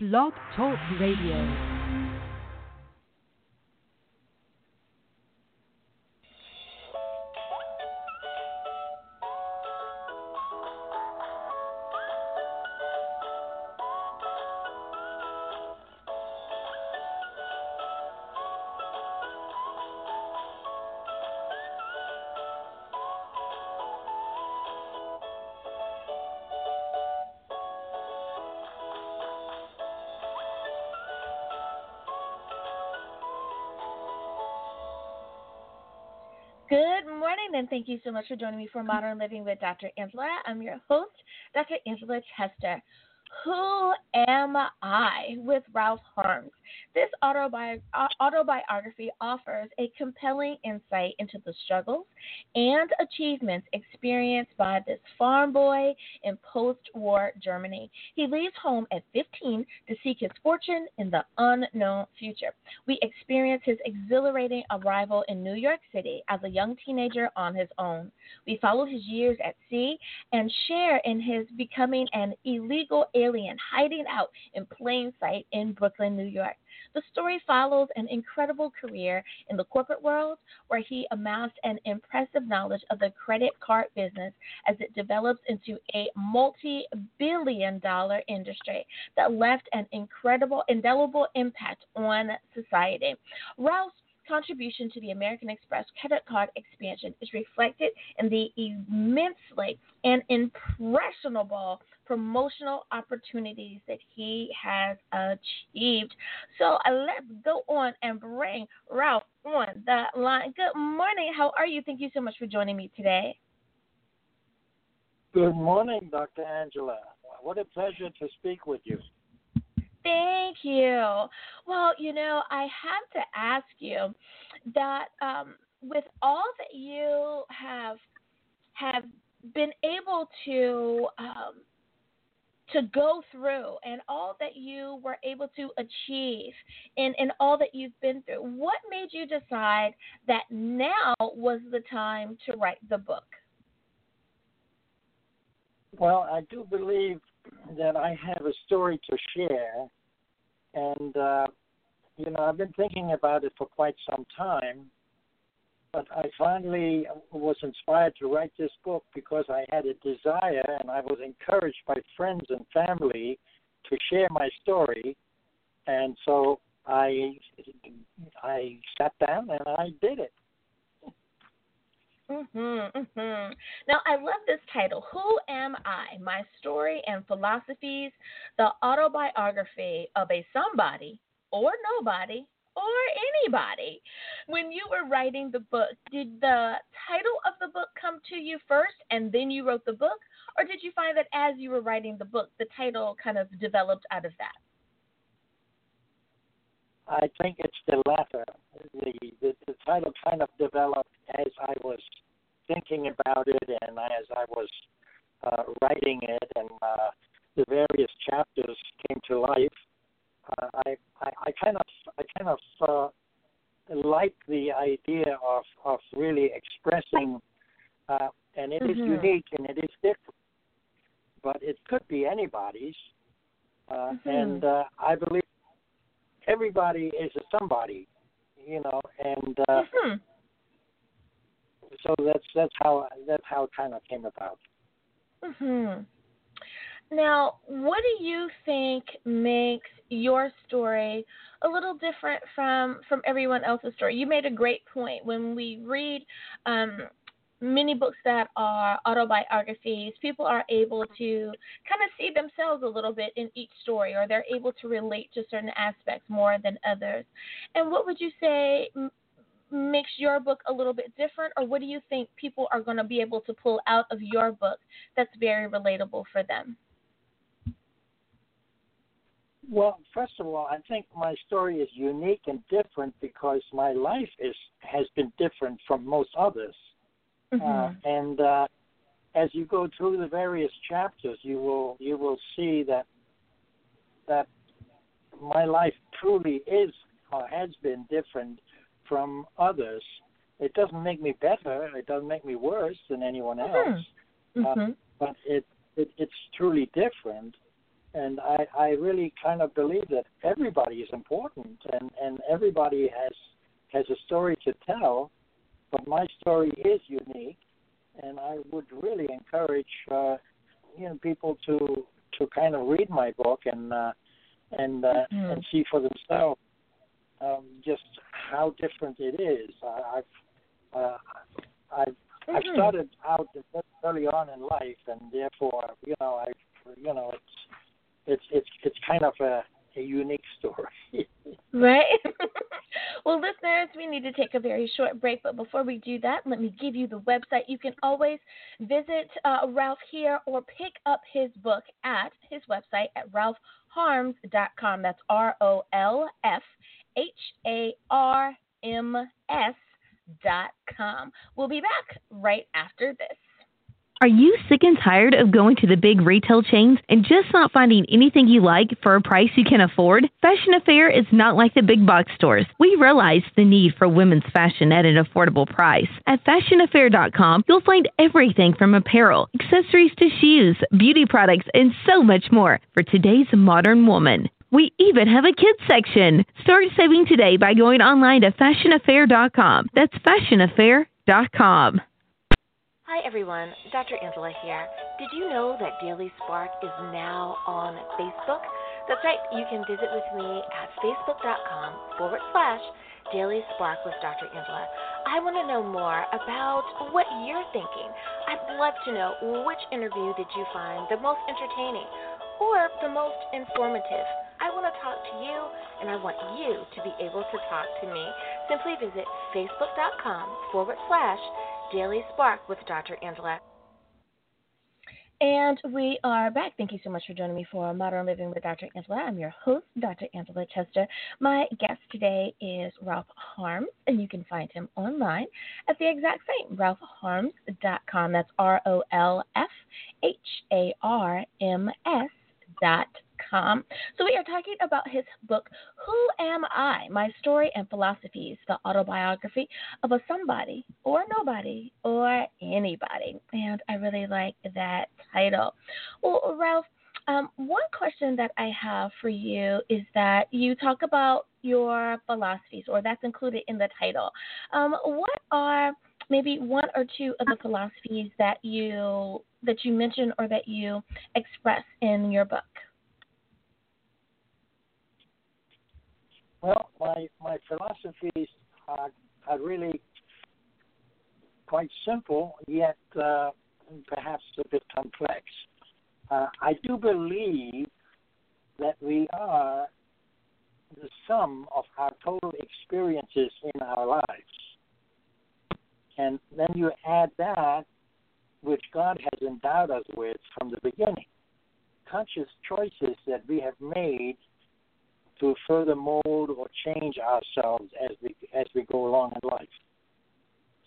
Blog Talk Radio. Good morning, and thank you so much for joining me for Modern Living with Dr. Angela. I'm your host, Dr. Angela Chester. Who Am I with Rolf Harms. This autobi- autobiography offers a compelling insight into the struggles and achievements experienced by this farm boy in post war Germany. He leaves home at 15 to seek his fortune in the unknown future. We experience his exhilarating arrival in New York City as a young teenager on his own. We follow his years at sea and share in his becoming an illegal alien hiding out in plain sight in Brooklyn, New York. The story follows an incredible career in the corporate world where he amassed an impressive knowledge of the credit card business as it develops into a multi billion dollar industry that left an incredible, indelible impact on society. Rolf's contribution to the American Express credit card expansion is reflected in the immensely and impressionable promotional opportunities that he has achieved. So uh, let's go on and bring Rolf on the line. Good morning. How are you? Thank you so much for joining me today. Good morning, Dr. Angela. What a pleasure to speak with you. Thank you. Well, you know, I have to ask you that um, with all that you have have been able to um, to go through and all that you were able to achieve and, and all that you've been through, what made you decide that now was the time to write the book? Well, I do believe that I have a story to share, and uh, you know I've been thinking about it for quite some time. But I finally was inspired to write this book because I had a desire and I was encouraged by friends and family to share my story, and so I I sat down and I did it. Mhm, mhm. Now I love this title. Who am I? My story and philosophies: the autobiography of a somebody or nobody or anybody. When you were writing the book, did the title of the book come to you first and then you wrote the book, or did you find that as you were writing the book, the title kind of developed out of that? I think it's the latter. The, the the title kind of developed as I was thinking about it and as I was uh, writing it, and uh, the various chapters came to life. Uh, I, I I kind of I kind of uh, like the idea of of really expressing, uh, and it Mhm. is unique and it is different, but it could be anybody's, uh, Mhm. and uh, I believe everybody is a somebody, you know, and uh, Mhm. so that's that's how that's how it kind of came about. Mhm. Now, what do you think makes your story a little different from from everyone else's story? You made a great point when we read um, many books that are autobiographies. People are able to kind of see themselves a little bit in each story, or they're able to relate to certain aspects more than others. And what would you say makes your book a little bit different, or what do you think people are going to be able to pull out of your book that's very relatable for them? Well, first of all, I think my story is unique and different because my life is has been different from most others. Uh, Mhm. and uh, as you go through the various chapters, you will you will see that that my life truly is or has been different from others. It doesn't make me better. It doesn't make me worse than anyone else. Mhm. Mhm. but it, it it's truly different. and I, I really kind of believe that everybody is important and, and everybody has has a story to tell, but my story is unique, and I would really encourage uh, you know people to to kind of read my book and uh, and uh, mm-hmm. and see for themselves um, just how different it is. I, I've uh, I've mm-hmm. I've started out early on in life, and therefore you know I you know it's it's it's it's kind of a, a unique story. right. well, listeners, we need to take a very short break, but before we do that, let me give you the website. You can always visit uh, Rolf here or pick up his book at his website at rolfharms.com. That's R O L F H A R M S dot com. We'll be back right after this. Are you sick and tired of going to the big retail chains and just not finding anything you like for a price you can afford? Fashion Affair is not like the big box stores. We realize the need for women's fashion at an affordable price. At fashionaffair.com, you'll find everything from apparel, accessories to shoes, beauty products, and so much more for today's modern woman. We even have a kids section. Start saving today by going online to fashionaffair.com. That's fashionaffair.com. Hi everyone, Dr. Angela here. Did you know that Daily Spark is now on Facebook? That's right, you can visit with me at facebook.com forward slash Daily Spark with Dr. Angela. I want to know more about what you're thinking. I'd love to know which interview did you find the most entertaining or the most informative. I want to talk to you and I want you to be able to talk to me. Simply visit facebook.com forward slash Daily Spark with Dr. Angela. And we are back. Thank you so much for joining me for Modern Living with Dr. Angela. I'm your host, Dr. Angela Chester. My guest today is Rolf Harms, and you can find him online at the exact same, rolfharms.com. That's R O L F H A R M S dot com. So we are talking about his book, Who Am I? My Story and Philosophies, the autobiography of a somebody or nobody or anybody. And I really like that title. Well, Rolf, um, one question that I have for you is that you talk about your philosophies, or that's included in the title. Um, what are maybe one or two of the philosophies that you that you mention or that you express in your book? Well, my my philosophies are are really quite simple, yet uh, perhaps a bit complex. Uh, I do believe that we are the sum of our total experiences in our lives. And then you add that which God has endowed us with from the beginning. Conscious choices that we have made to further mold or change ourselves as we as we go along in life.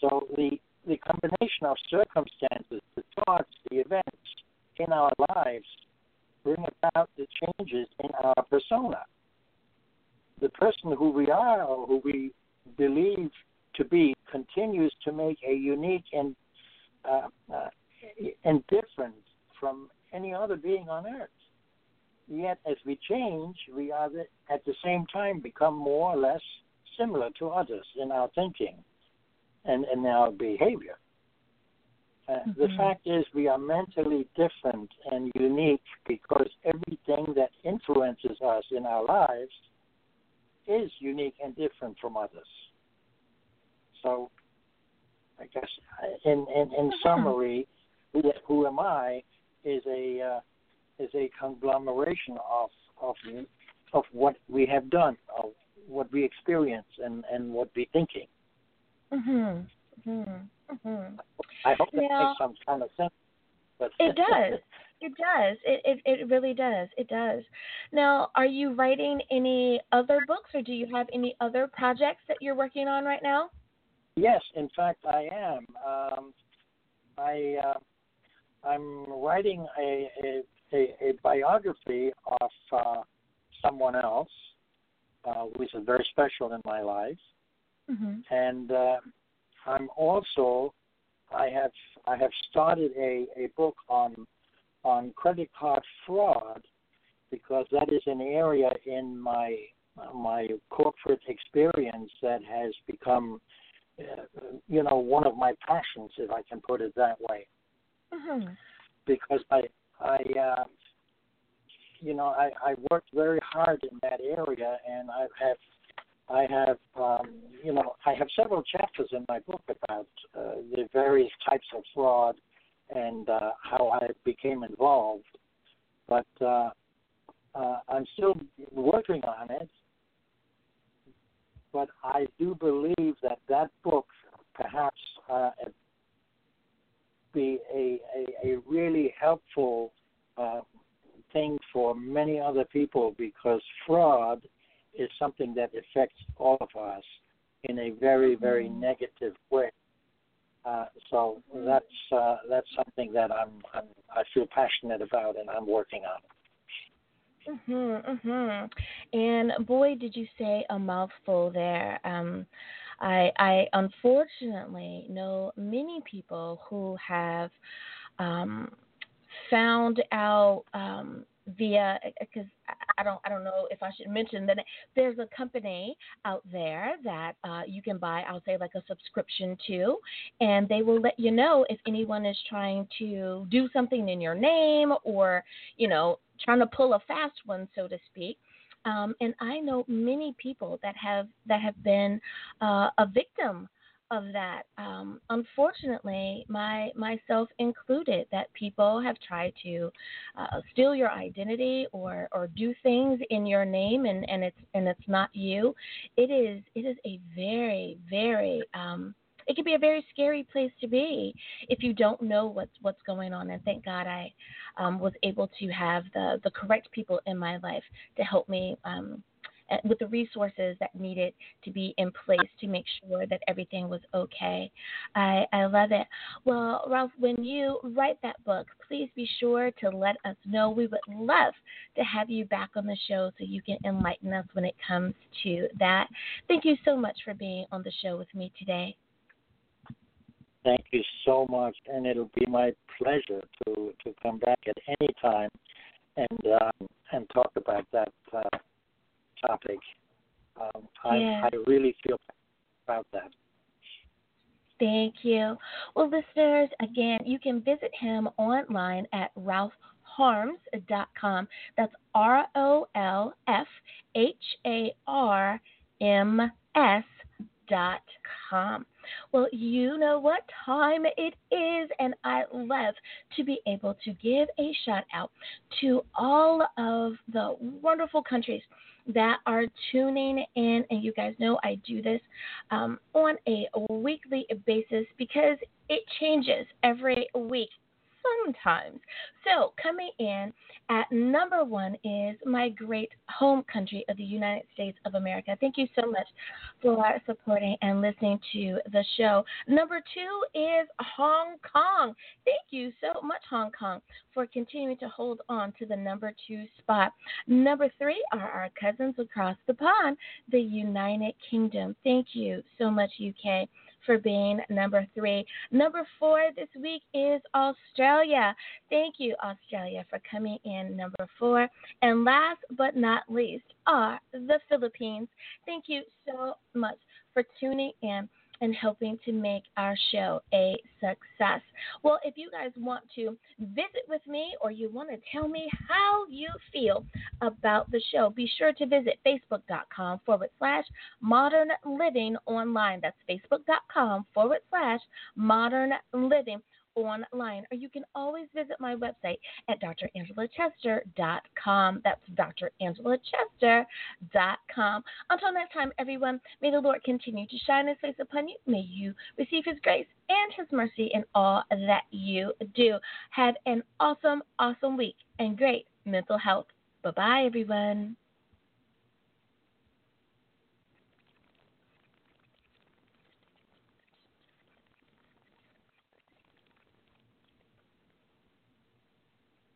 So the the combination of circumstances, the thoughts, the events in our lives bring about the changes in our persona. The person who we are or who we believe to be continues to make a unique and uh, uh, and different from any other being on earth yet as we change, we are at the same time become more or less similar to others in our thinking and in our behavior. Uh, mm-hmm. The fact is, we are mentally different and unique because everything that influences us in our lives is unique and different from others. So, I guess in in, in mm-hmm. summary, who, who am I is a uh, is a conglomeration of of of what we have done, of what we experience, and and what we're thinking. Mhm. Mhm. Mhm. I hope that now, makes some kind of sense. But it does. It does. It, it it really does. It does. Now, are you writing any other books, or do you have any other projects that you're working on right now? Yes, in fact, I am. Um, I uh, I'm writing a, a a, a biography of uh, someone else uh, who is very special in my life, mm-hmm. and uh, I'm also I have I have started a, a book on on credit card fraud because that is an area in my my corporate experience that has become, uh, you know, one of my passions, if I can put it that way. Mm-hmm. Because I I uh, you know I, I worked very hard in that area, and I have I have um, you know I have several chapters in my book about uh, the various types of fraud and uh, how I became involved. But uh, uh, I'm still working on it. But I do believe that that book perhaps uh, be a, a, a really helpful uh, thing for many other people because fraud is something that affects all of us in a very very mm-hmm. negative way. Uh, so that's uh, that's something that I'm, I'm I feel passionate about and I'm working on. Mhm, mhm. And boy, did you say a mouthful there. Um, I I unfortunately know many people who have um, found out um, via because I don't I don't know if I should mention that there's a company out there that uh, you can buy I'll say like a subscription to, and they will let you know if anyone is trying to do something in your name or you know trying to pull a fast one so to speak. Um, and I know many people that have that have been uh, a victim of that. Um, unfortunately, my myself included, that people have tried to uh, steal your identity or or do things in your name, and and it's and it's not you. It is it is a very very um, it can be a very scary place to be if you don't know what's what's going on. And thank God I um, was able to have the the correct people in my life to help me. Um, with the resources that needed to be in place to make sure that everything was okay. I, I love it. Well, Rolf, when you write that book, please be sure to let us know. We would love to have you back on the show so you can enlighten us when it comes to that. Thank you so much for being on the show with me today. Thank you so much, and it'll be my pleasure to, to come back at any time and um, and talk about that uh, topic. Um, I, yeah. I really feel about that. Thank you. Well, listeners, again, you can visit him online at rolfharms.com. That's R O L F H A R M S dot com. Well, you know what time it is, and I love to be able to give a shout out to all of the wonderful countries that are tuning in. And you guys know I do this um, on a weekly basis because it changes every week sometimes. So, coming in at number one is my great home country of the United States of America. Thank you so much for supporting and listening to the show. Number two is Hong Kong. Thank you so much, Hong Kong, for continuing to hold on to the number two spot. Number three are our cousins across the pond, the United Kingdom. Thank you so much, UK for being number three. Number four this week is Australia. Thank you, Australia, for coming in number four. And last but not least are the Philippines. Thank you so much for tuning in and helping to make our show a success. Well, if you guys want to visit with me or you want to tell me how you feel about the show, be sure to visit facebook.com forward slash modern living online. That's facebook.com forward slash modern living online, or you can always visit my website at drangela.chester.com. That's drangela.chester.com. Until next time, everyone, may the Lord continue to shine his face upon you. May you receive his grace and his mercy in all that you do. Have an awesome, awesome week and great mental health. Bye bye, everyone.